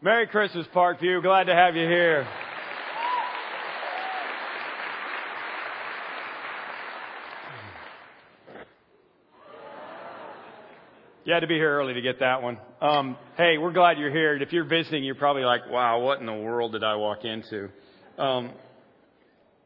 Merry Christmas, Parkview. Glad to have you here. You had to be here early to get that one. Um, hey, we're glad you're here. If you're visiting, you're probably like, wow, what in the world did I walk into? Um,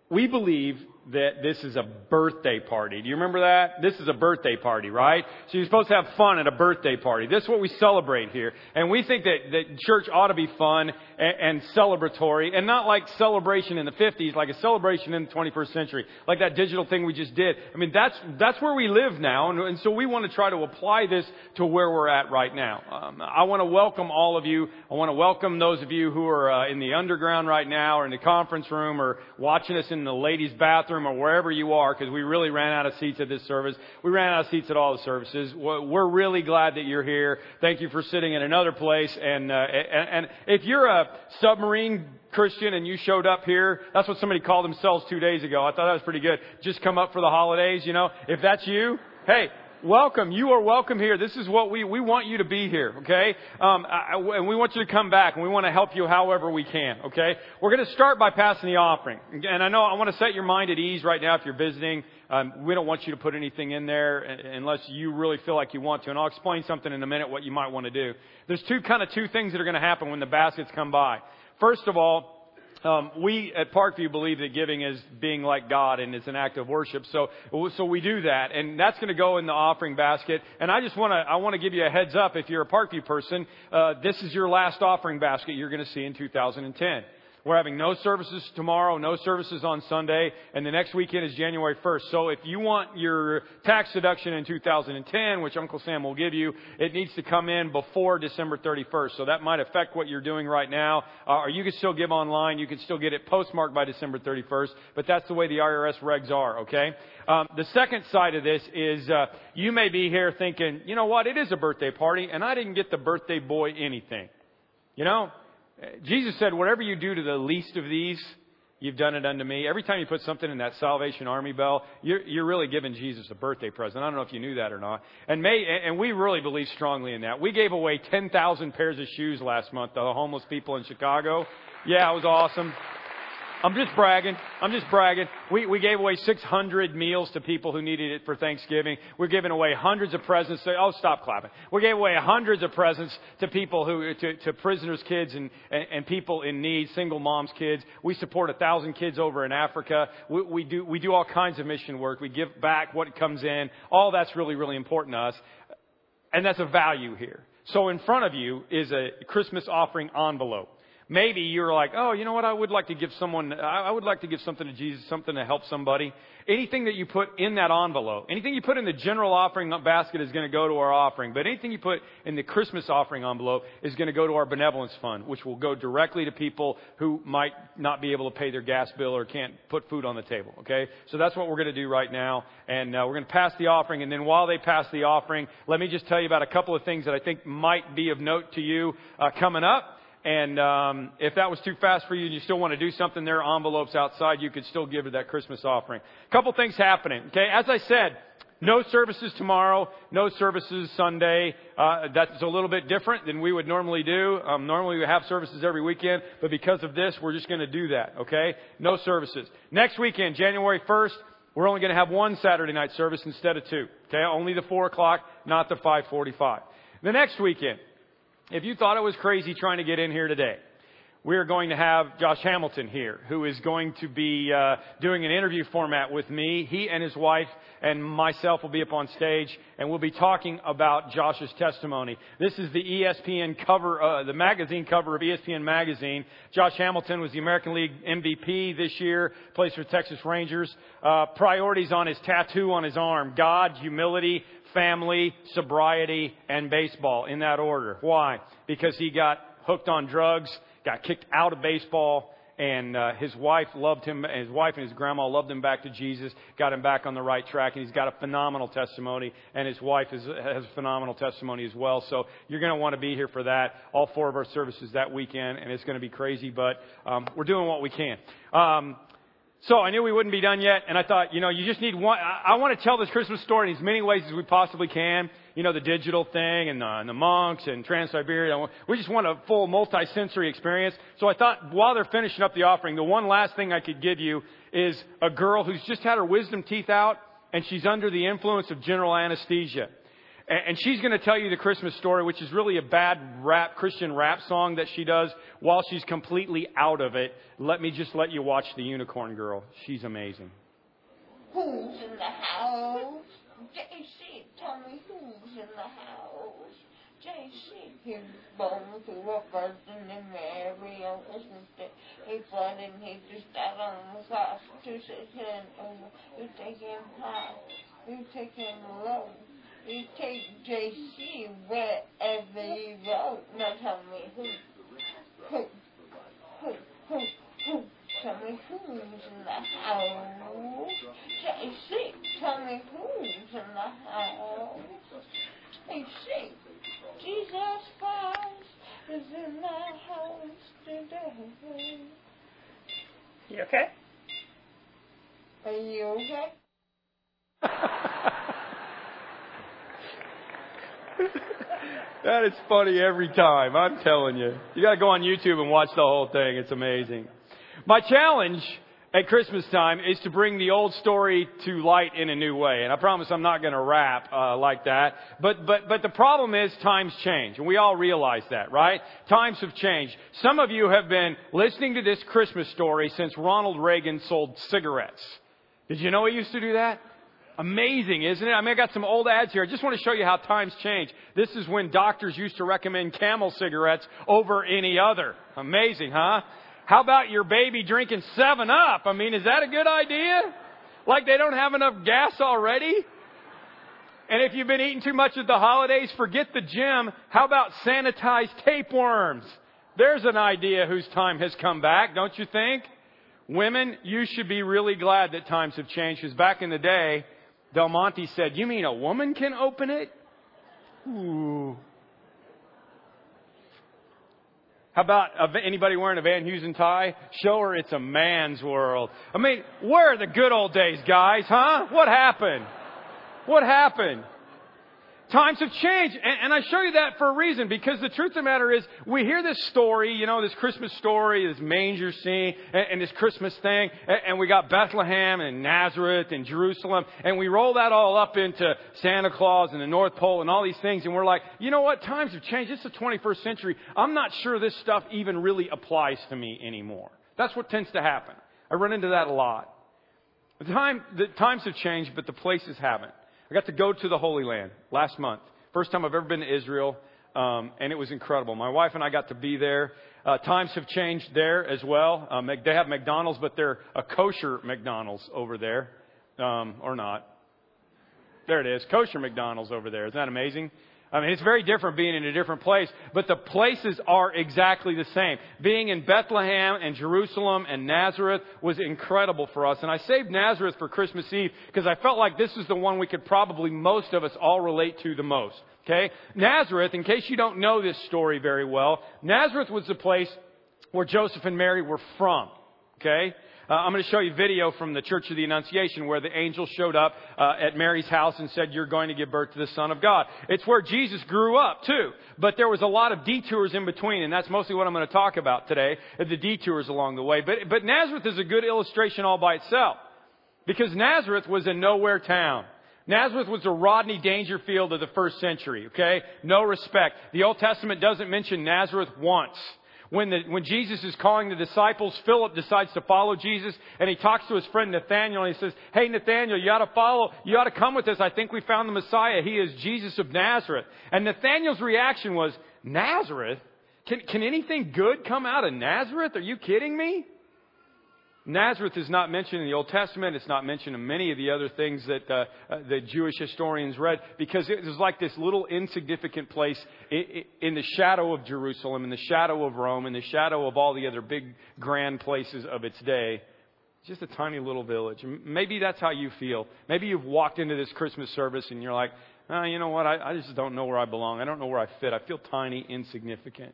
we believe that this is a birthday party. Do you remember that? This is a birthday party, right? So you're supposed to have fun at a birthday party. This is what we celebrate here. And we think that, that church ought to be fun and, and celebratory and not like celebration in the 50s, like a celebration in the 21st century, like that digital thing we just did. I mean, that's, that's where we live now. And, and so we want to try to apply this to where we're at right now. Um, I want to welcome all of you. I want to welcome those of you who are uh, in the underground right now or in the conference room or watching us in the ladies' bathroom bathroom or wherever you are, because we really ran out of seats at this service. We ran out of seats at all the services. We're really glad that you're here. Thank you for sitting in another place. And, uh, and, and if you're a submarine Christian and you showed up here, that's what somebody called themselves two days ago. I thought that was pretty good. Just come up for the holidays, you know. If that's you, hey, welcome. You are welcome here. This is what we, we want you to be here, okay? Um, I, and we want you to come back and we want to help you however we can, okay? We're going to start by passing the offering. And I know I want to set your mind at ease right now if you're visiting. Um, we don't want you to put anything in there unless you really feel like you want to. And I'll explain something in a minute what you might want to do. There's two kind of two things that are going to happen when the baskets come by. First of all, um, we at Parkview believe that giving is being like God and it's an act of worship. So, so we do that, and that's going to go in the offering basket. And I just want to, I want to give you a heads up. If you're a Parkview person, uh, this is your last offering basket you're going to see in 2010. We're having no services tomorrow, no services on Sunday, and the next weekend is January 1st. So if you want your tax deduction in 2010, which Uncle Sam will give you, it needs to come in before December 31st. So that might affect what you're doing right now. Uh, or you can still give online. You can still get it postmarked by December 31st, but that's the way the IRS regs are, okay? Um, the second side of this is uh, you may be here thinking, you know what, it is a birthday party, and I didn't get the birthday boy anything. You know, Jesus said, whatever you do to the least of these, you've done it unto me. Every time you put something in that Salvation Army bell, you're, you're really giving Jesus a birthday present. I don't know if you knew that or not. And may, and we really believe strongly in that. We gave away 10,000 pairs of shoes last month to the homeless people in Chicago. Yeah, it was awesome. I'm just bragging. I'm just bragging. We, we gave away 600 meals to people who needed it for Thanksgiving. We're giving away hundreds of presents. To, oh, stop clapping. We gave away hundreds of presents to people who, to, to prisoners' kids and, and, and people in need, single moms' kids. We support a thousand kids over in Africa. We, we do, we do all kinds of mission work. We give back what comes in. All that's really, really important to us. And that's a value here. So in front of you is a Christmas offering envelope. Maybe you're like, oh, you know what? I would like to give someone, I would like to give something to Jesus, something to help somebody. Anything that you put in that envelope, anything you put in the general offering basket is going to go to our offering. But anything you put in the Christmas offering envelope is going to go to our benevolence fund, which will go directly to people who might not be able to pay their gas bill or can't put food on the table. Okay? So that's what we're going to do right now. And uh, we're going to pass the offering. And then while they pass the offering, let me just tell you about a couple of things that I think might be of note to you uh, coming up. And um, if that was too fast for you and you still want to do something, there are envelopes outside. You could still give to that Christmas offering. A couple things happening. Okay, as I said, no services tomorrow, no services Sunday. Uh, that's a little bit different than we would normally do. Um, normally we have services every weekend, but because of this, we're just going to do that. Okay, no services. Next weekend, January 1st, we're only going to have one Saturday night service instead of two. Okay, only the four o'clock, not the 5:45. The next weekend, if you thought it was crazy trying to get in here today, we are going to have Josh Hamilton here, who is going to be uh, doing an interview format with me. He and his wife and myself will be up on stage, and we'll be talking about Josh's testimony. This is the ESPN cover, uh, the magazine cover of ESPN magazine. Josh Hamilton was the American League MVP this year, plays for Texas Rangers. Uh, priorities on his tattoo on his arm: God, humility, family, sobriety, and baseball in that order. Why? Because he got hooked on drugs, got kicked out of baseball, and uh, his wife loved him. His wife and his grandma loved him back to Jesus, got him back on the right track, and he's got a phenomenal testimony. And his wife is, has a phenomenal testimony as well. So you're going to want to be here for that. All four of our services that weekend, and it's going to be crazy, but um, we're doing what we can. Um, So I knew we wouldn't be done yet, and I thought, you know, you just need one. I, I want to tell this Christmas story in as many ways as we possibly can. You know, the digital thing and the, and the monks and Trans-Siberia. We just want a full multi-sensory experience. So I thought while they're finishing up the offering, the one last thing I could give you is a girl who's just had her wisdom teeth out and she's under the influence of general anesthesia. And she's going to tell you the Christmas story, which is really a bad rap, Christian rap song that she does while she's completely out of it. Let me just let you watch the Unicorn Girl. She's amazing. Who's in the house? JC, tell me who's in the house. JC, his bones who were virgin and Mary on Christmas Day. He blood and he just died on the say, oh, you take him high, you take him low. You take JC wherever you go. Now tell me who, who, who, who, who. Tell me who's in the house. JC, tell me who's in the house. JC, Jesus Christ is in the house today. You okay? Are you okay? that is funny every time. I'm telling you. You got to go on YouTube and watch the whole thing. It's amazing. My challenge at Christmas time is to bring the old story to light in a new way. And I promise I'm not going to rap uh, like that. But but but the problem is times change, and we all realize that, right? Times have changed. Some of you have been listening to this Christmas story since Ronald Reagan sold cigarettes. Did you know he used to do that? Amazing, isn't it? I mean, I got some old ads here. I just want to show you how times change. This is when doctors used to recommend camel cigarettes over any other. Amazing, huh? How about your baby drinking 7 Up? I mean, is that a good idea? Like they don't have enough gas already? And if you've been eating too much at the holidays, forget the gym. How about sanitized tapeworms? There's an idea whose time has come back, don't you think? Women, you should be really glad that times have changed because back in the day, Del Monte said, You mean a woman can open it? Ooh. How about anybody wearing a Van Heusen tie? Show her it's a man's world. I mean, where are the good old days, guys, huh? What happened? What happened? Times have changed. And, and, I show you that for a reason because the truth of the matter is we hear this story, you know, this Christmas story, this manger scene and, and this Christmas thing. And, and, we got Bethlehem and Nazareth and Jerusalem and we roll that all up into Santa Claus and the North Pole and all these things. And we're like, you know what? Times have changed. It's the 21st century. I'm not sure this stuff even really applies to me anymore. That's what tends to happen. I run into that a lot. The time, the times have changed, but the places haven't. I got to go to the Holy Land last month. First time I've ever been to Israel, um, and it was incredible. My wife and I got to be there. Uh, times have changed there as well. Um, they have McDonald's, but they're a kosher McDonald's over there, um, or not. There it is, kosher McDonald's over there. Isn't that amazing? I mean, it's very different being in a different place, but the places are exactly the same. Being in Bethlehem and Jerusalem and Nazareth was incredible for us. And I saved Nazareth for Christmas Eve because I felt like this is the one we could probably most of us all relate to the most. Okay? Nazareth, in case you don't know this story very well, Nazareth was the place where Joseph and Mary were from. Okay? Uh, I'm going to show you video from the Church of the Annunciation where the angel showed up uh, at Mary's house and said, You're going to give birth to the Son of God. It's where Jesus grew up, too. But there was a lot of detours in between, and that's mostly what I'm going to talk about today, the detours along the way. But, but Nazareth is a good illustration all by itself. Because Nazareth was a nowhere town. Nazareth was a Rodney Dangerfield of the first century, okay? No respect. The Old Testament doesn't mention Nazareth once when, the, when Jesus is calling the disciples, Philip decides to follow Jesus and he talks to his friend Nathaniel and he says, Hey Nathaniel, you ought to follow, you ought to come with us. I think we found the Messiah. He is Jesus of Nazareth. And Nathaniel's reaction was, Nazareth? Can, can anything good come out of Nazareth? Are you kidding me? Nazareth is not mentioned in the Old Testament. It's not mentioned in many of the other things that uh, uh, the Jewish historians read because it was like this little insignificant place in the shadow of Jerusalem, in the shadow of Rome, in the shadow of all the other big grand places of its day. Just a tiny little village. Maybe that's how you feel. Maybe you've walked into this Christmas service and you're like, oh, you know what? I, I just don't know where I belong. I don't know where I fit. I feel tiny, insignificant.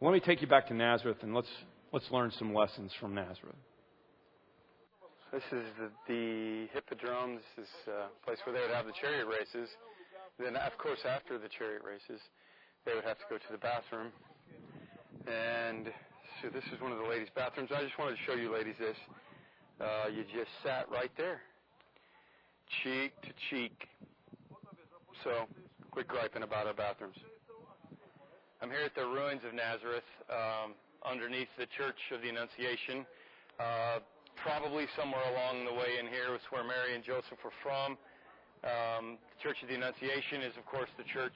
Let me take you back to Nazareth and let's, let's learn some lessons from Nazareth. This is the, the Hippodrome. This is a place where they would have the chariot races. Then, of course, after the chariot races, they would have to go to the bathroom. And so this is one of the ladies' bathrooms. I just wanted to show you ladies this. Uh, you just sat right there, cheek to cheek. So, quit griping about our bathrooms. I'm here at the ruins of Nazareth, um, underneath the Church of the Annunciation. Uh, probably somewhere along the way in here was where Mary and Joseph were from. Um, the Church of the Annunciation is, of course, the church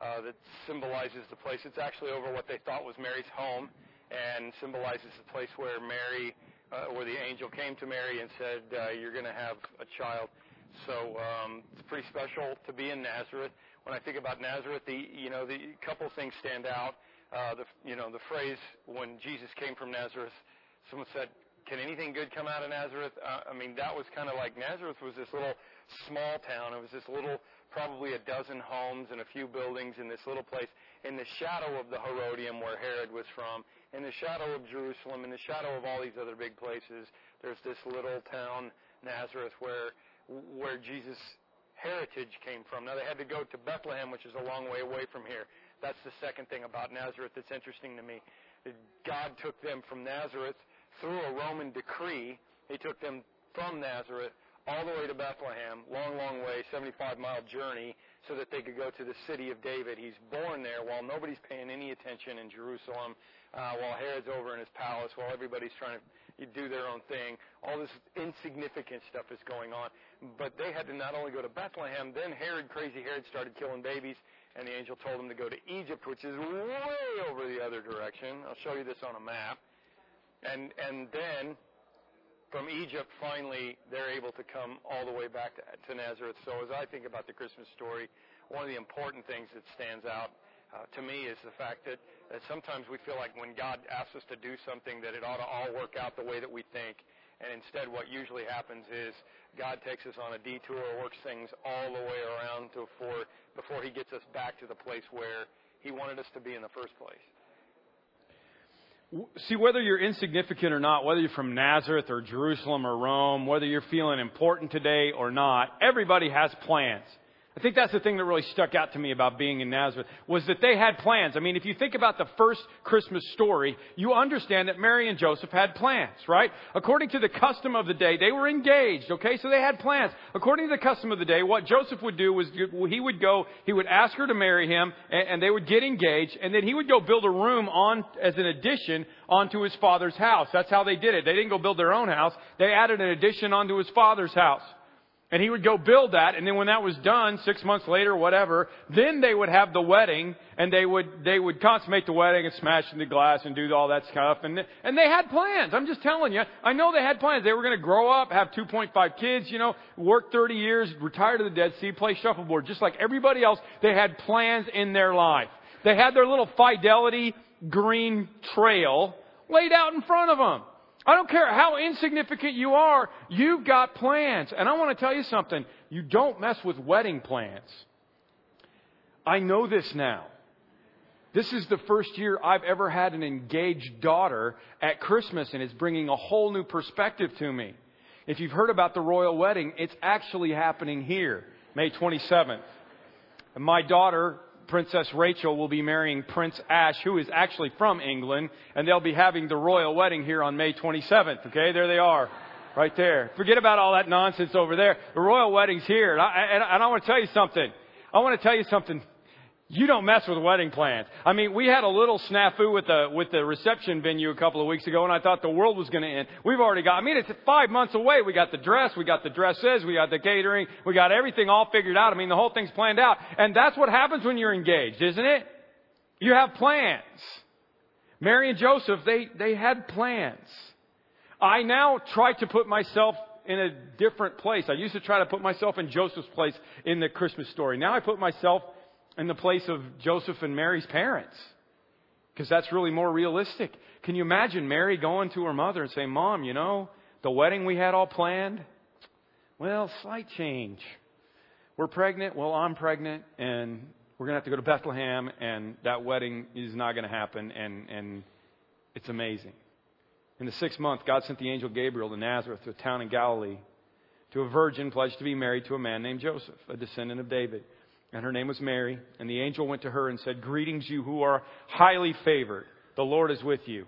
uh, that symbolizes the place. It's actually over what they thought was Mary's home and symbolizes the place where Mary, uh, where the angel came to Mary and said, uh, "You're going to have a child." So um, it's pretty special to be in Nazareth. When I think about Nazareth, the you know the couple things stand out. Uh, the you know the phrase when Jesus came from Nazareth, someone said, "Can anything good come out of Nazareth?" Uh, I mean that was kind of like Nazareth was this little small town. It was this little, probably a dozen homes and a few buildings in this little place in the shadow of the Herodium where Herod was from, in the shadow of Jerusalem, in the shadow of all these other big places. There's this little town, Nazareth, where where Jesus' heritage came from. Now they had to go to Bethlehem, which is a long way away from here. That's the second thing about Nazareth that's interesting to me. God took them from Nazareth through a Roman decree. He took them from Nazareth all the way to Bethlehem, long, long way, 75 mile journey, so that they could go to the city of David. He's born there while nobody's paying any attention in Jerusalem, uh, while Herod's over in his palace, while everybody's trying to do their own thing. All this insignificant stuff is going on. But they had to not only go to Bethlehem, then Herod, crazy Herod, started killing babies, and the angel told him to go to Egypt, which is way over the other direction. I'll show you this on a map. And, and then from Egypt, finally, they're able to come all the way back to, to Nazareth. So as I think about the Christmas story, one of the important things that stands out uh, to me is the fact that, that sometimes we feel like when God asks us to do something that it ought to all work out the way that we think. And instead what usually happens is God takes us on a detour, works things all the way around to before, before he gets us back to the place where he wanted us to be in the first place. See, whether you're insignificant or not, whether you're from Nazareth or Jerusalem or Rome, whether you're feeling important today or not, everybody has plans. I think that's the thing that really stuck out to me about being in Nazareth was that they had plans. I mean, if you think about the first Christmas story, you understand that Mary and Joseph had plans, right? According to the custom of the day, they were engaged, okay? So they had plans. According to the custom of the day, what Joseph would do was he would go, he would ask her to marry him, and, they would get engaged, and then he would go build a room on, as an addition onto his father's house. That's how they did it. They didn't go build their own house. They added an addition onto his father's house. And he would go build that, and then when that was done, six months later, whatever, then they would have the wedding, and they would, they would consummate the wedding and smash in the glass and do all that stuff. And, and they had plans. I'm just telling you. I know they had plans. They were going to grow up, have 2.5 kids, you know, work 30 years, retire to the Dead Sea, play shuffleboard. Just like everybody else, they had plans in their life. They had their little fidelity green trail laid out in front of them. I don't care how insignificant you are, you've got plans. And I want to tell you something. You don't mess with wedding plans. I know this now. This is the first year I've ever had an engaged daughter at Christmas, and it's bringing a whole new perspective to me. If you've heard about the royal wedding, it's actually happening here, May 27th. And my daughter Princess Rachel will be marrying Prince Ash, who is actually from England, and they'll be having the royal wedding here on May 27th. Okay, there they are. Right there. Forget about all that nonsense over there. The royal wedding's here. And I, and I want to tell you something. I want to tell you something. You don't mess with wedding plans. I mean, we had a little snafu with the, with the reception venue a couple of weeks ago and I thought the world was going to end. We've already got, I mean, it's five months away. We got the dress, we got the dresses, we got the catering, we got everything all figured out. I mean, the whole thing's planned out. And that's what happens when you're engaged, isn't it? You have plans. Mary and Joseph, they, they had plans. I now try to put myself in a different place. I used to try to put myself in Joseph's place in the Christmas story. Now I put myself in the place of Joseph and Mary's parents. Because that's really more realistic. Can you imagine Mary going to her mother and saying, Mom, you know, the wedding we had all planned? Well, slight change. We're pregnant. Well, I'm pregnant, and we're going to have to go to Bethlehem, and that wedding is not going to happen, and, and it's amazing. In the sixth month, God sent the angel Gabriel to Nazareth, to a town in Galilee, to a virgin pledged to be married to a man named Joseph, a descendant of David. And her name was Mary. And the angel went to her and said, Greetings, you who are highly favored. The Lord is with you.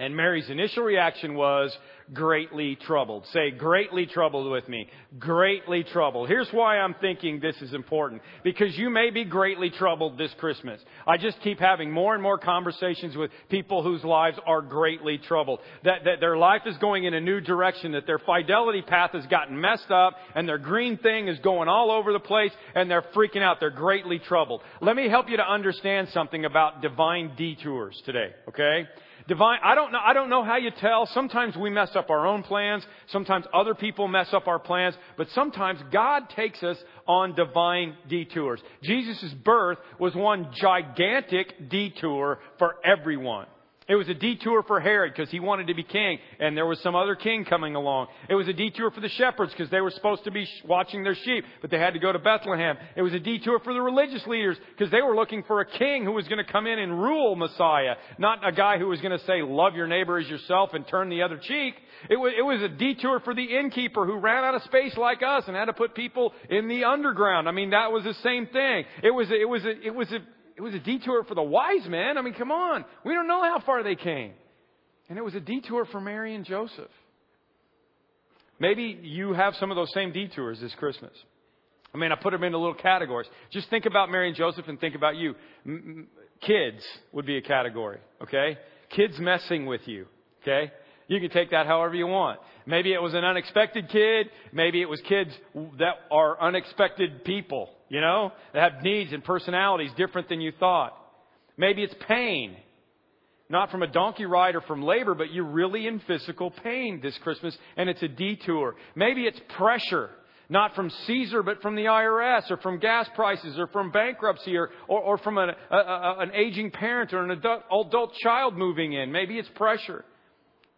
And Mary's initial reaction was greatly troubled. Say, greatly troubled with me. Greatly troubled. Here's why I'm thinking this is important. Because you may be greatly troubled this Christmas. I just keep having more and more conversations with people whose lives are greatly troubled. That, that their life is going in a new direction, that their fidelity path has gotten messed up, and their green thing is going all over the place, and they're freaking out. They're greatly troubled. Let me help you to understand something about divine detours today, okay? Divine, I don't know, I don't know how you tell. Sometimes we mess up our own plans. Sometimes other people mess up our plans. But sometimes God takes us on divine detours. Jesus' birth was one gigantic detour for everyone. It was a detour for Herod because he wanted to be king, and there was some other king coming along. It was a detour for the shepherds because they were supposed to be watching their sheep, but they had to go to Bethlehem. It was a detour for the religious leaders because they were looking for a king who was going to come in and rule Messiah, not a guy who was going to say, love your neighbor as yourself and turn the other cheek. It was, it was a detour for the innkeeper who ran out of space like us and had to put people in the underground. I mean, that was the same thing. It was, it was, a, it was a, it was a detour for the wise men. I mean, come on. We don't know how far they came. And it was a detour for Mary and Joseph. Maybe you have some of those same detours this Christmas. I mean, I put them into little categories. Just think about Mary and Joseph and think about you. M- kids would be a category, okay? Kids messing with you, okay? You can take that however you want. Maybe it was an unexpected kid. Maybe it was kids that are unexpected people, you know, that have needs and personalities different than you thought. Maybe it's pain. Not from a donkey ride or from labor, but you're really in physical pain this Christmas and it's a detour. Maybe it's pressure. Not from Caesar, but from the IRS or from gas prices or from bankruptcy or, or, or from an, a, a, an aging parent or an adult, adult child moving in. Maybe it's pressure.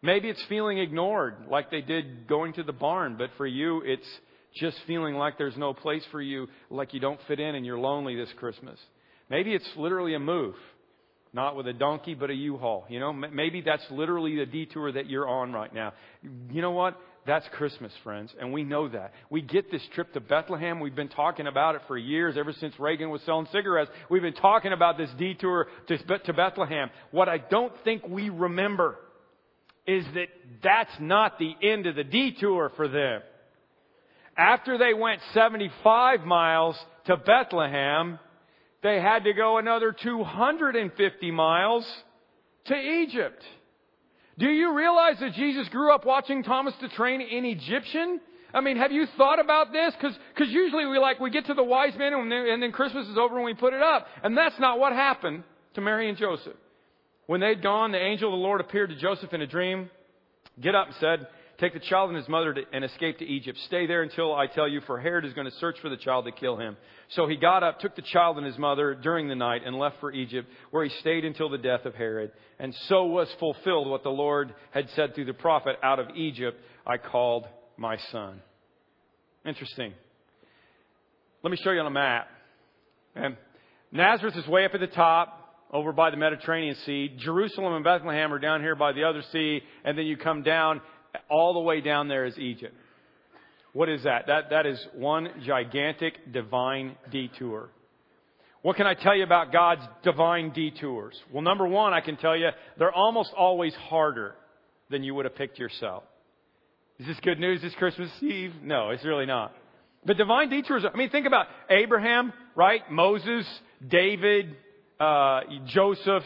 Maybe it's feeling ignored like they did going to the barn, but for you, it's just feeling like there's no place for you, like you don't fit in and you're lonely this Christmas. Maybe it's literally a move. Not with a donkey, but a U-Haul. You know, maybe that's literally the detour that you're on right now. You know what? That's Christmas, friends, and we know that. We get this trip to Bethlehem. We've been talking about it for years, ever since Reagan was selling cigarettes. We've been talking about this detour to, Bethlehem. What I don't think we remember is that that's not the end of the detour for them. After they went 75 miles to Bethlehem, they had to go another 250 miles to Egypt. Do you realize that Jesus grew up watching Thomas the Train in Egyptian? I mean, have you thought about this? Because cause usually we like, we get to the wise men and and then Christmas is over and we put it up. And that's not what happened to Mary and Joseph. When they'd gone, the angel of the Lord appeared to Joseph in a dream. Get up, and said, Take the child and his mother to, and escape to Egypt. Stay there until I tell you, for Herod is going to search for the child to kill him. So he got up, took the child and his mother during the night, and left for Egypt, where he stayed until the death of Herod. And so was fulfilled what the Lord had said through the prophet, Out of Egypt I called my son. Interesting. Let me show you on a map. And Nazareth is way up at the top over by the Mediterranean Sea. Jerusalem and Bethlehem are down here by the other sea, and then you come down, all the way down there is Egypt. What is that? That, that is one gigantic divine detour. What can I tell you about God's divine detours? Well, number one, I can tell you they're almost always harder than you would have picked yourself. Is this good news this Christmas Eve? No, it's really not. But divine detours, I mean, think about Abraham, right? Moses, David, uh, Joseph,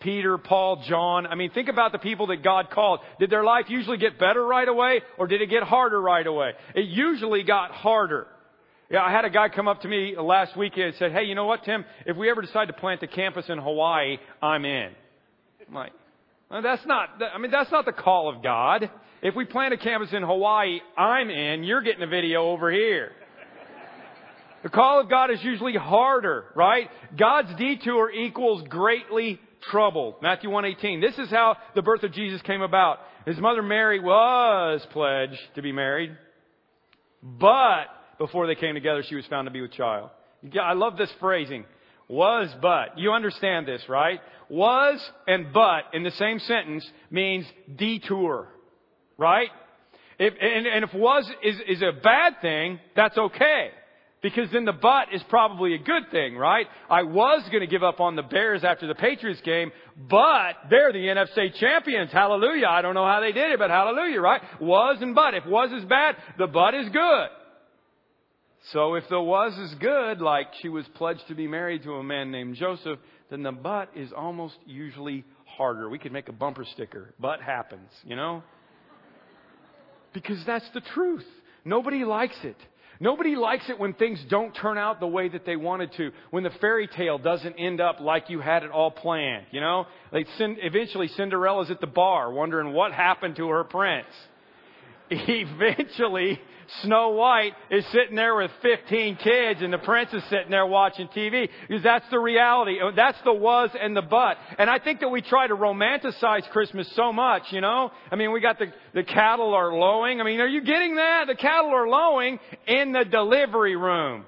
Peter, Paul, John. I mean, think about the people that God called. Did their life usually get better right away or did it get harder right away? It usually got harder. Yeah, I had a guy come up to me last weekend and said, Hey, you know what, Tim? If we ever decide to plant a campus in Hawaii, I'm in. I'm like, well, that's not, I mean, that's not the call of God. If we plant a campus in Hawaii, I'm in. You're getting a video over here. The call of God is usually harder, right? God's detour equals greatly troubled. Matthew 118. This is how the birth of Jesus came about. His mother Mary was pledged to be married, but before they came together, she was found to be with child. I love this phrasing. Was but. You understand this, right? Was and but in the same sentence means detour. Right? If, and, and if was is, is a bad thing, that's okay. Because then the but is probably a good thing, right? I was going to give up on the Bears after the Patriots game, but they're the NFC champions. Hallelujah. I don't know how they did it, but hallelujah, right? Was and but. If was is bad, the but is good. So if the was is good, like she was pledged to be married to a man named Joseph, then the but is almost usually harder. We could make a bumper sticker. But happens, you know? Because that's the truth. Nobody likes it. Nobody likes it when things don't turn out the way that they wanted to. When the fairy tale doesn't end up like you had it all planned, you know? Like eventually Cinderella's at the bar wondering what happened to her prince. Eventually, Snow White is sitting there with 15 kids and the prince is sitting there watching TV. Because that's the reality. Uh, that's the was and the but. And I think that we try to romanticize Christmas so much, you know? I mean, we got the, the cattle are lowing. I mean, are you getting that? The cattle are lowing in the delivery room.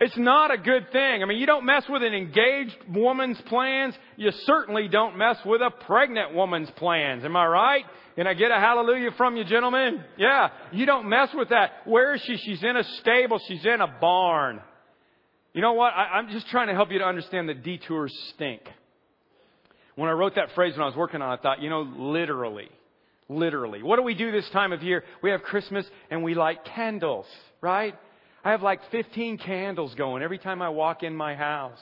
It's not a good thing. I mean, you don't mess with an engaged woman's plans. You certainly don't mess with a pregnant woman's plans. Am I right? Can I get a hallelujah from you, gentlemen? Yeah. You don't mess with that. Where is she? She's in a stable. She's in a barn. You know what? I, am just trying to help you to understand that detours stink. When I wrote that phrase when I was working on it, I thought, you know, literally, literally. What do we do this time of year? We have Christmas and we light candles, right? I have like 15 candles going every time I walk in my house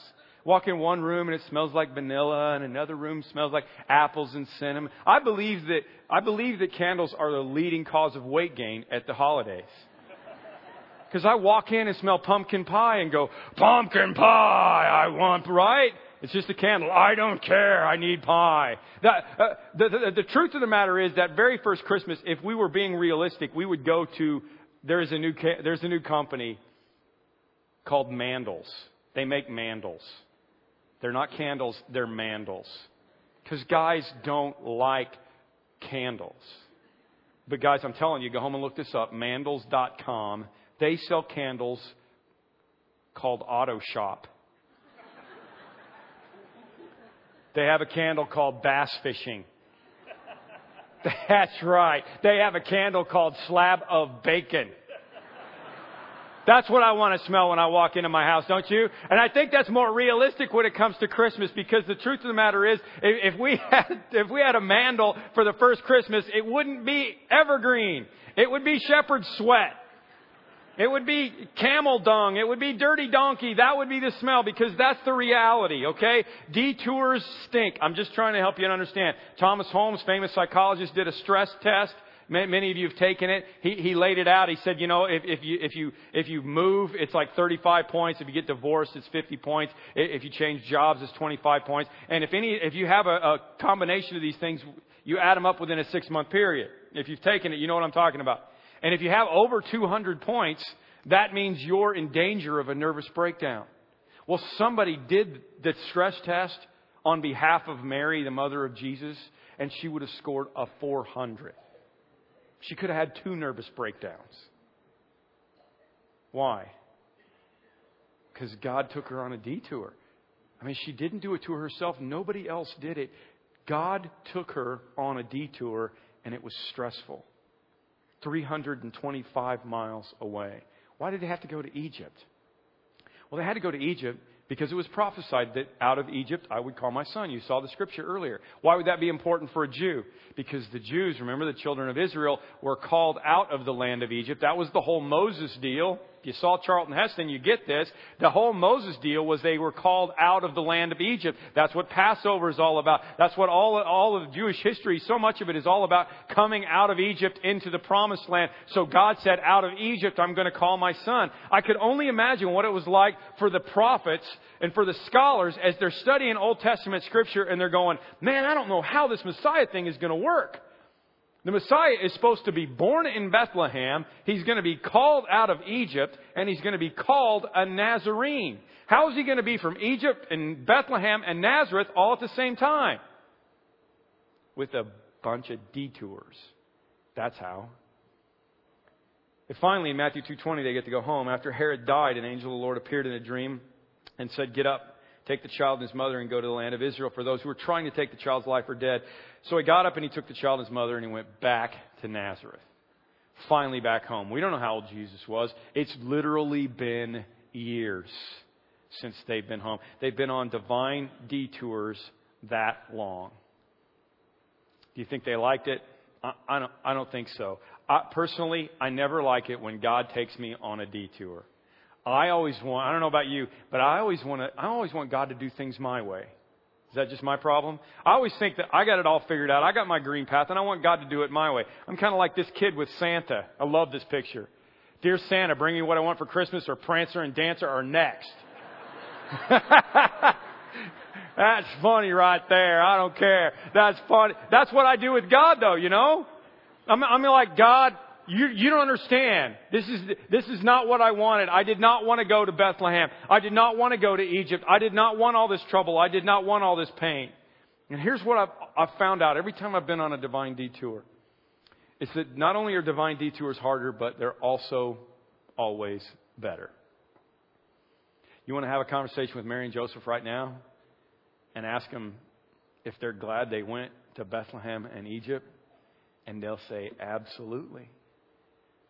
walk in one room and it smells like vanilla and another room smells like apples and cinnamon. I believe that, I believe that candles are the leading cause of weight gain at the holidays. Because I walk in and smell pumpkin pie and go, pumpkin pie, I want, right? It's just a candle. I don't care. I need pie. That, uh, the, the, the truth of the matter is that very first Christmas, if we were being realistic, we would go to, there's a new, there's a new company called Mandels. They make mandals. They're not candles, they're mandals. Because guys don't like candles. But guys, I'm telling you, go home and look this up. mandals.com. They sell candles called Auto Shop. They have a candle called Bass Fishing. That's right. They have a candle called Slab of Bacon. That's what I want to smell when I walk into my house, don't you? And I think that's more realistic when it comes to Christmas because the truth of the matter is, if we had, if we had a mandel for the first Christmas, it wouldn't be evergreen. It would be shepherd's sweat. It would be camel dung. It would be dirty donkey. That would be the smell because that's the reality, okay? Detours stink. I'm just trying to help you understand. Thomas Holmes, famous psychologist, did a stress test Many of you have taken it. He, he laid it out. He said, you know, if, if you, if you, if you move, it's like 35 points. If you get divorced, it's 50 points. If you change jobs, it's 25 points. And if any, if you have a, a combination of these things, you add them up within a six month period. If you've taken it, you know what I'm talking about. And if you have over 200 points, that means you're in danger of a nervous breakdown. Well, somebody did the stress test on behalf of Mary, the mother of Jesus, and she would have scored a 400. She could have had two nervous breakdowns. Why? Because God took her on a detour. I mean, she didn't do it to herself. Nobody else did it. God took her on a detour, and it was stressful. 325 miles away. Why did they have to go to Egypt? Well, they had to go to Egypt because it was prophesied that out of Egypt I would call my son. You saw the scripture earlier. Why would that be important for a Jew? Because the Jews, remember the children of Israel, were called out of the land of Egypt. That was the whole Moses deal you saw Charlton Heston, you get this. The whole Moses deal was they were called out of the land of Egypt. That's what Passover is all about. That's what all, all of Jewish history, so much of it is all about coming out of Egypt into the promised land. So God said, out of Egypt, I'm going to call my son. I could only imagine what it was like for the prophets and for the scholars as they're studying Old Testament scripture and they're going, man, I don't know how this Messiah thing is going to work. The Messiah is supposed to be born in Bethlehem. He's going to be called out of Egypt, and he's going to be called a Nazarene. How is he going to be from Egypt and Bethlehem and Nazareth all at the same time? With a bunch of detours. That's how. And finally, in Matthew 2.20, they get to go home. After Herod died, an angel of the Lord appeared in a dream and said, Get up take the child and his mother and go to the land of Israel. For those who were trying to take the child's life are dead. So he got up and he took the child and his mother and he went back to Nazareth. Finally back home. We don't know how old Jesus was. It's literally been years since they've been home. They've been on divine detours that long. Do you think they liked it? I, I, don't, I don't think so. I, personally, I never like it when God takes me on a detour. I always want, I don't know about you, but I always want to, I always want God to do things my way. Is that just my problem? I always think that I got it all figured out. I got my green path and I want God to do it my way. I'm kind of like this kid with Santa. I love this picture. Dear Santa, bring me what I want for Christmas or Prancer and Dancer are next. That's funny right there. I don't care. That's funny. That's what I do with God though, you know? I'm, I'm like, God, you, you don't understand. This is, this is not what I wanted. I did not want to go to Bethlehem. I did not want to go to Egypt. I did not want all this trouble. I did not want all this pain. And here's what I've, I've found out every time I've been on a divine detour. It's that not only are divine detours harder, but they're also always better. You want to have a conversation with Mary and Joseph right now and ask them if they're glad they went to Bethlehem and Egypt? And they'll say, absolutely.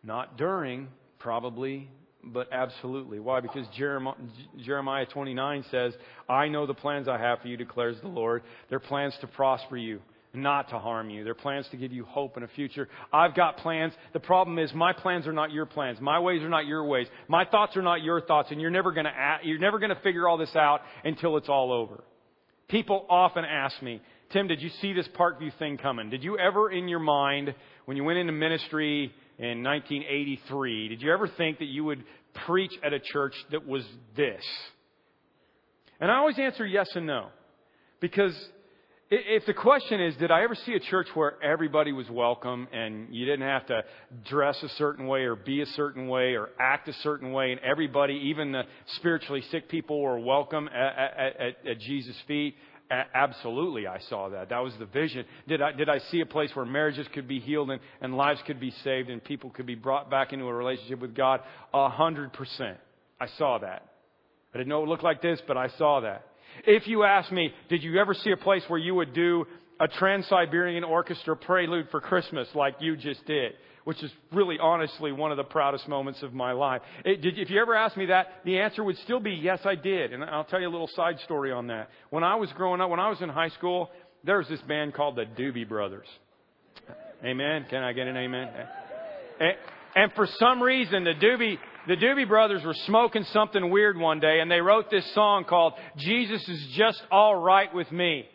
Not during, probably, but absolutely. Why? Because Jeremiah 29 says, I know the plans I have for you, declares the Lord. They're plans to prosper you, not to harm you. They're plans to give you hope and a future. I've got plans. The problem is my plans are not your plans. My ways are not your ways. My thoughts are not your thoughts, and you're never gonna, you're never gonna figure all this out until it's all over. People often ask me, Tim, did you see this Parkview thing coming? Did you ever in your mind, when you went into ministry, in 1983, did you ever think that you would preach at a church that was this? And I always answer yes and no. Because if the question is, did I ever see a church where everybody was welcome and you didn't have to dress a certain way or be a certain way or act a certain way and everybody, even the spiritually sick people were welcome at, at, at, at Jesus' feet? Absolutely, I saw that. That was the vision. Did I, did I see a place where marriages could be healed and, and lives could be saved and people could be brought back into a relationship with God? A hundred percent. I saw that. I didn't know it would look like this, but I saw that. If you ask me, did you ever see a place where you would do a Trans-Siberian Orchestra prelude for Christmas like you just did? which is really honestly one of the proudest moments of my life. It, did, if you ever asked me that, the answer would still be yes, I did. And I'll tell you a little side story on that. When I was growing up, when I was in high school, there was this band called the Doobie Brothers. Amen. Can I get an amen? And, and for some reason, the Doobie, the Doobie Brothers were smoking something weird one day, and they wrote this song called "Jesus is Just All Right with Me."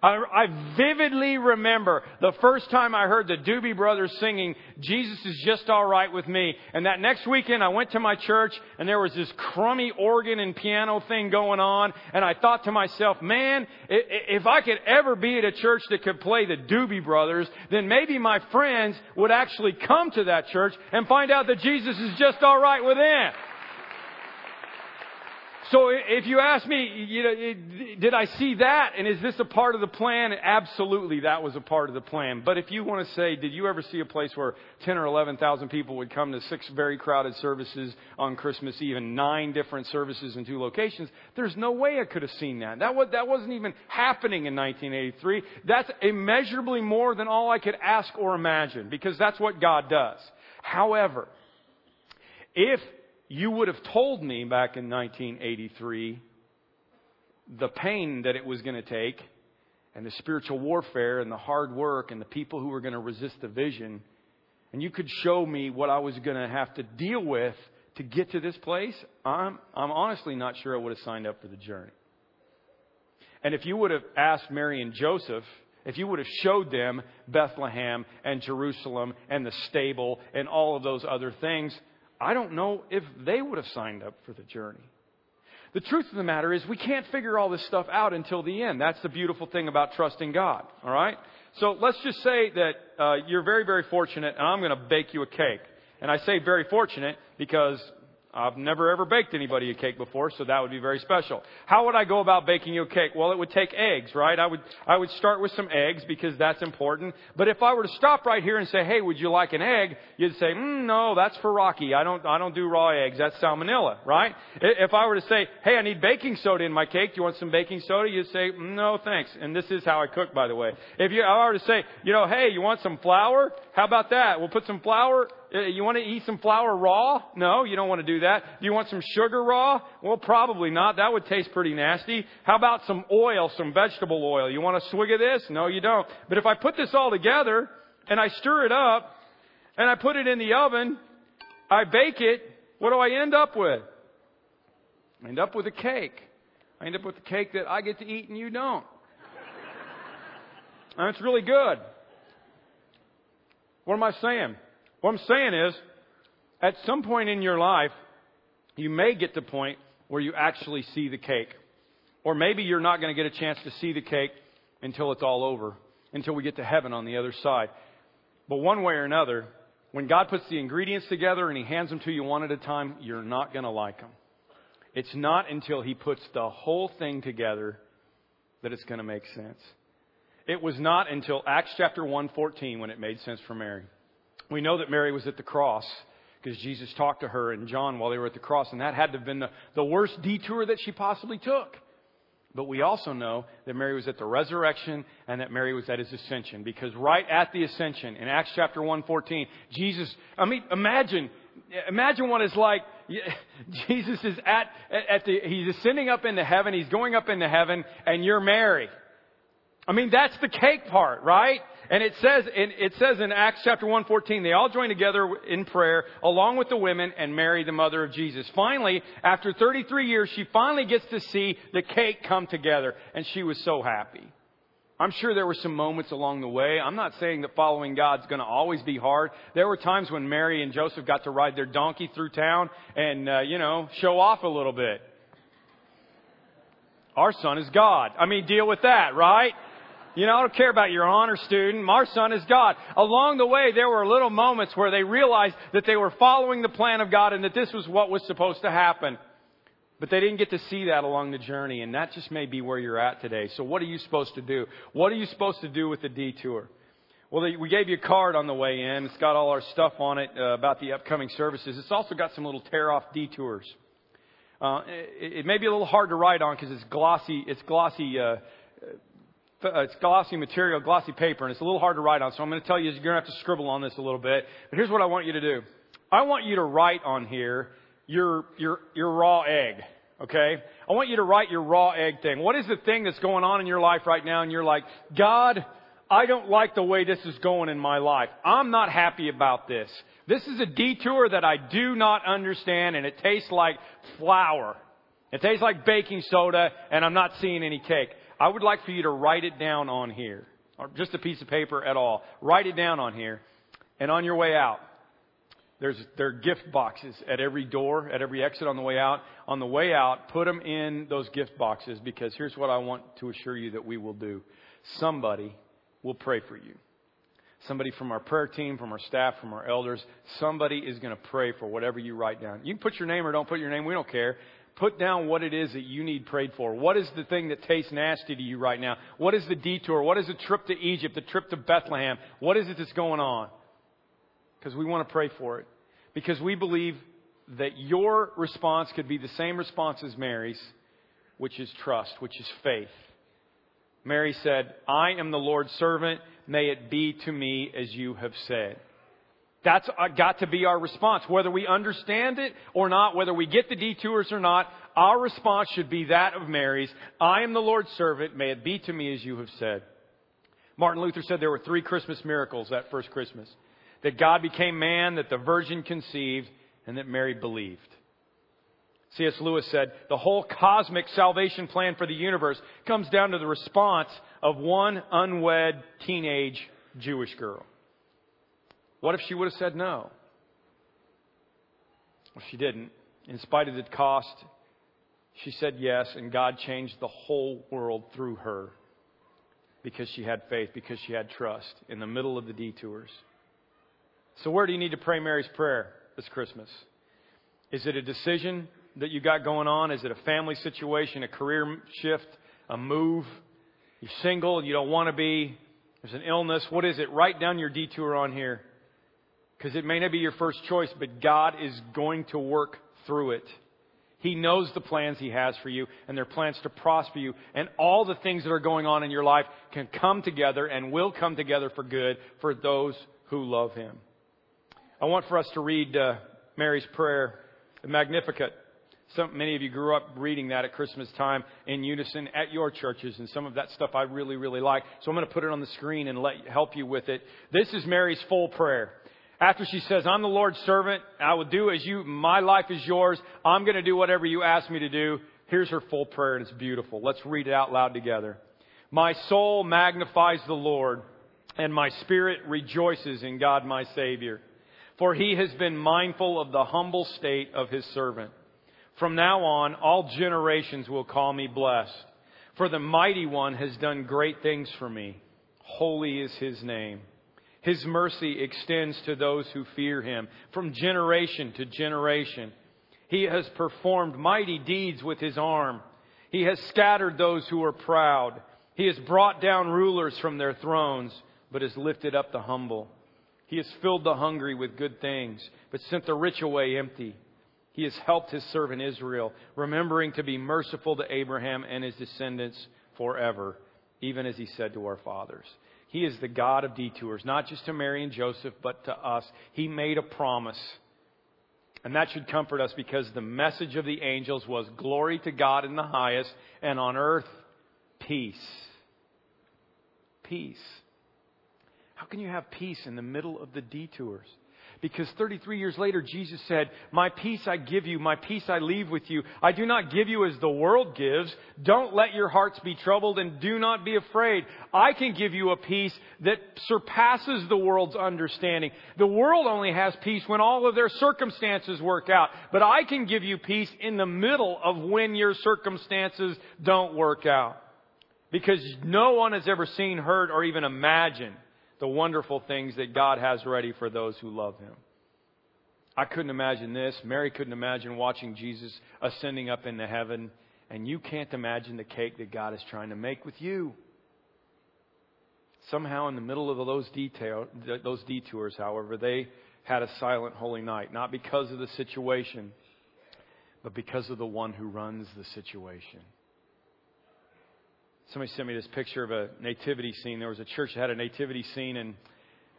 I, I, vividly remember the first time I heard the Doobie Brothers singing, Jesus is just alright with me. And that next weekend I went to my church and there was this crummy organ and piano thing going on. And I thought to myself, man, if I could ever be at a church that could play the Doobie Brothers, then maybe my friends would actually come to that church and find out that Jesus is just alright with them. So if you ask me, you know, did I see that? And is this a part of the plan? Absolutely, that was a part of the plan. But if you want to say, did you ever see a place where 10 or 11,000 people would come to six very crowded services on Christmas Eve and nine different services in two locations? There's no way I could have seen that. That, was, that wasn't even happening in 1983. That's immeasurably more than all I could ask or imagine because that's what God does. However, if you would have told me back in 1983 the pain that it was going to take and the spiritual warfare and the hard work and the people who were going to resist the vision. And you could show me what I was going to have to deal with to get to this place. I'm, I'm honestly not sure I would have signed up for the journey. And if you would have asked Mary and Joseph, if you would have showed them Bethlehem and Jerusalem and the stable and all of those other things, I don't know if they would have signed up for the journey. The truth of the matter is we can't figure all this stuff out until the end. That's the beautiful thing about trusting God. All right? So let's just say that uh, you're very, very fortunate, and I'm going to bake you a cake. And I say very fortunate because I've never ever baked anybody a cake before, so that would be very special. How would I go about baking you a cake? Well, it would take eggs, right? I would, I would start with some eggs because that's important. But if I were to stop right here and say, hey, would you like an egg? You'd say, mm, no, that's for Rocky. I don't, I don't do raw eggs. That's salmonella, right? If I were to say, hey, I need baking soda in my cake. Do you want some baking soda? You'd say, mm, no, thanks. And this is how I cook, by the way. If you, I were to say, you know, hey, you want some flour? How about that? We'll put some flour Uh, you want to eat some flour raw? No, you don't want to do that. Do you want some sugar raw? Well, probably not. That would taste pretty nasty. How about some oil, some vegetable oil? You want a swig of this? No, you don't. But if I put this all together and I stir it up and I put it in the oven, I bake it, what do I end up with? I end up with a cake. I end up with a cake that I get to eat and you don't. and it's really good. What am I saying? What I'm saying is, at some point in your life, you may get to the point where you actually see the cake. Or maybe you're not going to get a chance to see the cake until it's all over, until we get to heaven on the other side. But one way or another, when God puts the ingredients together and He hands them to you one at a time, you're not going to like them. It's not until He puts the whole thing together that it's going to make sense. It was not until Acts chapter 1:14 when it made sense for Mary. We know that Mary was at the cross because Jesus talked to her and John while they were at the cross, and that had to have been the, the worst detour that she possibly took. But we also know that Mary was at the resurrection and that Mary was at his ascension because right at the ascension in Acts chapter 1:14, Jesus, I mean, imagine imagine what it's like Jesus is at at the he's ascending up into heaven, he's going up into heaven and you're Mary. I mean, that's the cake part, right? And it says, it says in Acts chapter 1:14, they all joined together in prayer along with the women and Mary, the mother of Jesus. Finally, after 33 years, she finally gets to see the cake come together and she was so happy. I'm sure there were some moments along the way. I'm not saying that following God's going to always be hard. There were times when Mary and Joseph got to ride their donkey through town and, uh, you know, show off a little bit. Our son is God. I mean, deal with that, right? You know, I don't care about your honor student. Our son is God. Along the way, there were little moments where they realized that they were following the plan of God and that this was what was supposed to happen. But they didn't get to see that along the journey, and that just may be where you're at today. So what are you supposed to do? What are you supposed to do with the detour? Well, we gave you a card on the way in. It's got all our stuff on it uh, about the upcoming services. It's also got some little tear-off detours. Uh, it, it, may be a little hard to write on because it's glossy. It's glossy uh, Uh, it's glossy material, glossy paper, and it's a little hard to write on. So I'm going to tell you, you're going to have to scribble on this a little bit. But here's what I want you to do. I want you to write on here your, your, your raw egg. Okay? I want you to write your raw egg thing. What is the thing that's going on in your life right now? And you're like, God, I don't like the way this is going in my life. I'm not happy about this. This is a detour that I do not understand and it tastes like flour. It tastes like baking soda and I'm not seeing any cake. I would like for you to write it down on here, or just a piece of paper at all. Write it down on here. And on your way out, there's, there are gift boxes at every door, at every exit on the way out. On the way out, put them in those gift boxes because here's what I want to assure you that we will do. Somebody will pray for you. Somebody from our prayer team, from our staff, from our elders, somebody is going to pray for whatever you write down. You can put your name or don't put your name, we don't care. Put down what it is that you need prayed for. What is the thing that tastes nasty to you right now? What is the detour? What is the trip to Egypt, the trip to Bethlehem? What is it that's going on? Because we want to pray for it. Because we believe that your response could be the same response as Mary's, which is trust, which is faith. Mary said, I am the Lord's servant. May it be to me as you have said. That's uh, got to be our response. Whether we understand it or not, whether we get the detours or not, our response should be that of Mary's. I am the Lord's servant. May it be to me as you have said. Martin Luther said there were three Christmas miracles that first Christmas. That God became man, that the virgin conceived, and that Mary believed. C.S. Lewis said, the whole cosmic salvation plan for the universe comes down to the response of one unwed teenage Jewish girl. What if she would have said no? Well, she didn't. In spite of the cost, she said yes, and God changed the whole world through her because she had faith, because she had trust in the middle of the detours. So, where do you need to pray Mary's prayer this Christmas? Is it a decision that you got going on? Is it a family situation, a career shift, a move? You're single, you don't want to be. There's an illness. What is it? Write down your detour on here. Because it may not be your first choice, but God is going to work through it. He knows the plans He has for you, and they're plans to prosper you. And all the things that are going on in your life can come together and will come together for good for those who love Him. I want for us to read uh, Mary's prayer, the Magnificat. Some, many of you grew up reading that at Christmas time in unison at your churches, and some of that stuff I really, really like. So I'm going to put it on the screen and let help you with it. This is Mary's full prayer. After she says, I'm the Lord's servant, I will do as you, my life is yours, I'm going to do whatever you ask me to do. Here's her full prayer, and it's beautiful. Let's read it out loud together. My soul magnifies the Lord, and my spirit rejoices in God my Savior. For he has been mindful of the humble state of his servant. From now on, all generations will call me blessed. For the mighty one has done great things for me. Holy is his name. His mercy extends to those who fear him from generation to generation. He has performed mighty deeds with his arm. He has scattered those who are proud. He has brought down rulers from their thrones, but has lifted up the humble. He has filled the hungry with good things, but sent the rich away empty. He has helped his servant Israel, remembering to be merciful to Abraham and his descendants forever, even as he said to our fathers. He is the God of detours, not just to Mary and Joseph, but to us. He made a promise. And that should comfort us because the message of the angels was glory to God in the highest, and on earth, peace. Peace. How can you have peace in the middle of the detours? Because 33 years later, Jesus said, My peace I give you, my peace I leave with you. I do not give you as the world gives. Don't let your hearts be troubled and do not be afraid. I can give you a peace that surpasses the world's understanding. The world only has peace when all of their circumstances work out. But I can give you peace in the middle of when your circumstances don't work out. Because no one has ever seen, heard, or even imagined the wonderful things that God has ready for those who love Him. I couldn't imagine this. Mary couldn't imagine watching Jesus ascending up into heaven. And you can't imagine the cake that God is trying to make with you. Somehow, in the middle of those, detail, those detours, however, they had a silent holy night. Not because of the situation, but because of the one who runs the situation. Somebody sent me this picture of a nativity scene. There was a church that had a nativity scene, and,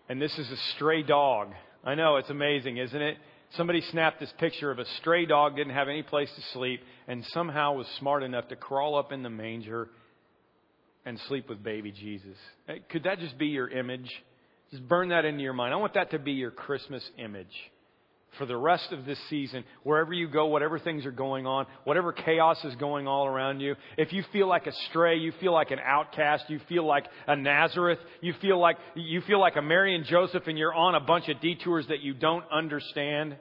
and this is a stray dog. I know, it's amazing, isn't it? Somebody snapped this picture of a stray dog, didn't have any place to sleep, and somehow was smart enough to crawl up in the manger and sleep with baby Jesus. Could that just be your image? Just burn that into your mind. I want that to be your Christmas image for the rest of this season, wherever you go, whatever things are going on, whatever chaos is going all around you, if you feel like a stray, you feel like an outcast, you feel like a Nazareth, you feel like, you feel like a Mary and Joseph and you're on a bunch of detours that you don't understand,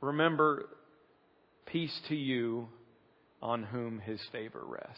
remember, peace to you on whom his favor rests.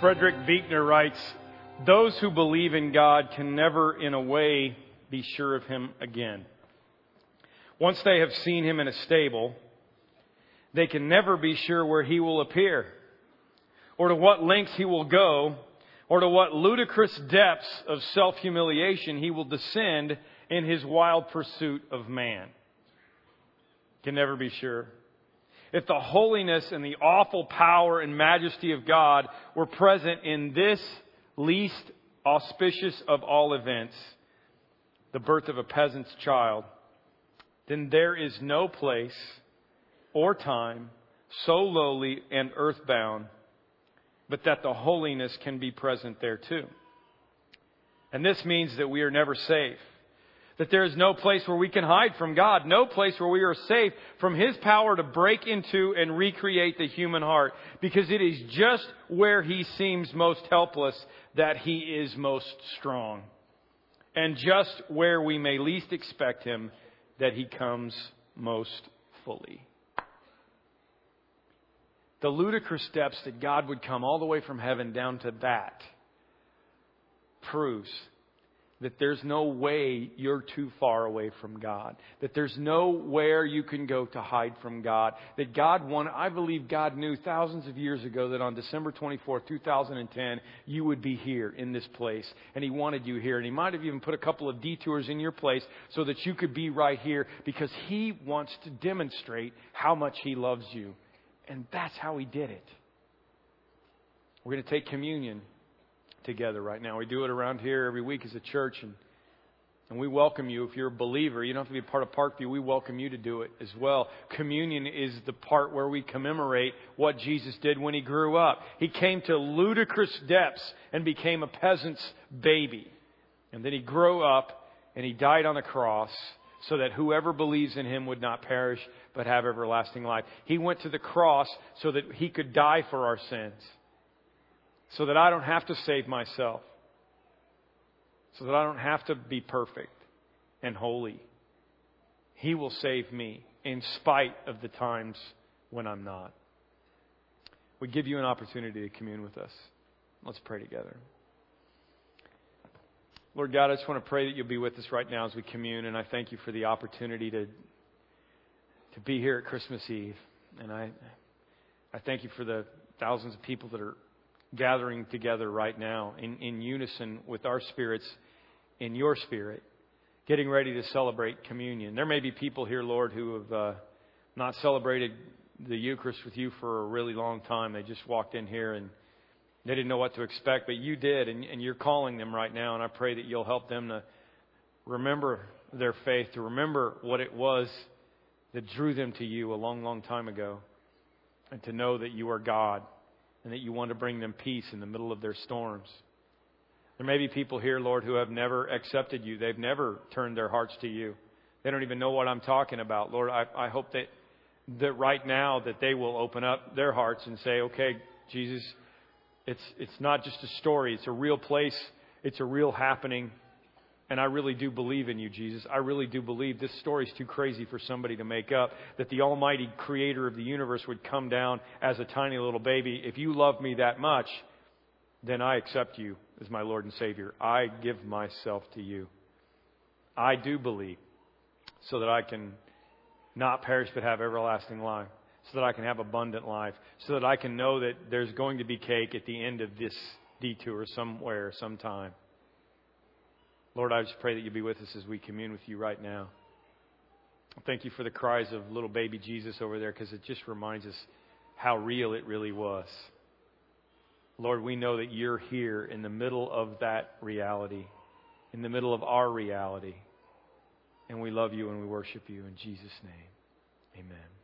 Frederick Buechner writes, Those who believe in God can never, in a way, be sure of Him again. Once they have seen Him in a stable, they can never be sure where He will appear or to what lengths He will go or to what ludicrous depths of self humiliation he will descend in his wild pursuit of man. Can never be sure. If the holiness and the awful power and majesty of God were present in this least auspicious of all events, the birth of a peasant's child, then there is no place or time so lowly and earthbound, but that the holiness can be present there too. And this means that we are never safe. That there is no place where we can hide from God, no place where we are safe from His power to break into and recreate the human heart, because it is just where He seems most helpless that He is most strong. And just where we may least expect Him that He comes most fully the ludicrous steps that God would come all the way from heaven down to that proves that there's no way you're too far away from God. That there's nowhere you can go to hide from God. That God wanted, I believe God knew thousands of years ago that on December 24, 2010, you would be here in this place. And He wanted you here. And He might have even put a couple of detours in your place so that you could be right here because He wants to demonstrate how much He loves you. And that's how he did it. We're going to take communion together right now. We do it around here every week as a church, and, and we welcome you. If you're a believer, you don't have to be part of Parkview. We welcome you to do it as well. Communion is the part where we commemorate what Jesus did when he grew up. He came to ludicrous depths and became a peasant's baby. And then he grew up and he died on the cross so that whoever believes in him would not perish but have everlasting life. He went to the cross so that he could die for our sins, so that I don't have to save myself, so that I don't have to be perfect and holy. He will save me in spite of the times when I'm not. We give you an opportunity to commune with us. Let's pray together. Lord God, I just want to pray that you'll be with us right now as we commune, and I thank you for the opportunity to, to be here at Christmas Eve. And I, I thank you for the thousands of people that are gathering together right now in, in unison with our spirits, in your spirit, getting ready to celebrate communion. There may be people here, Lord, who have uh, not celebrated the Eucharist with you for a really long time. They just walked in here and they didn't know what to expect, but you did, and, and you're calling them right now, and I pray that you'll help them to remember their faith, to remember what it was that drew them to you a long, long time ago, and to know that you are God and that you want to bring them peace in the middle of their storms. There may be people here, Lord, who have never accepted you. They've never turned their hearts to you. They don't even know what I'm talking about. Lord, I, I hope that, that right now that they will open up their hearts and say, okay, Jesus, it's, it's not just a story, it's a real place, it's a real happening. And I really do believe in you, Jesus. I really do believe this story is too crazy for somebody to make up. That the Almighty Creator of the universe would come down as a tiny little baby. If you love me that much, then I accept you as my Lord and Savior. I give myself to you. I do believe so that I can not perish but have everlasting life so that I can have abundant life, so that I can know that there's going to be cake at the end of this detour somewhere, sometime. Lord, I just pray that you be with us as we commune with you right now. Thank you for the cries of little baby Jesus over there because it just reminds us how real it really was. Lord, we know that you're here in the middle of that reality, in the middle of our reality. And we love you and we worship you in Jesus' name. Amen.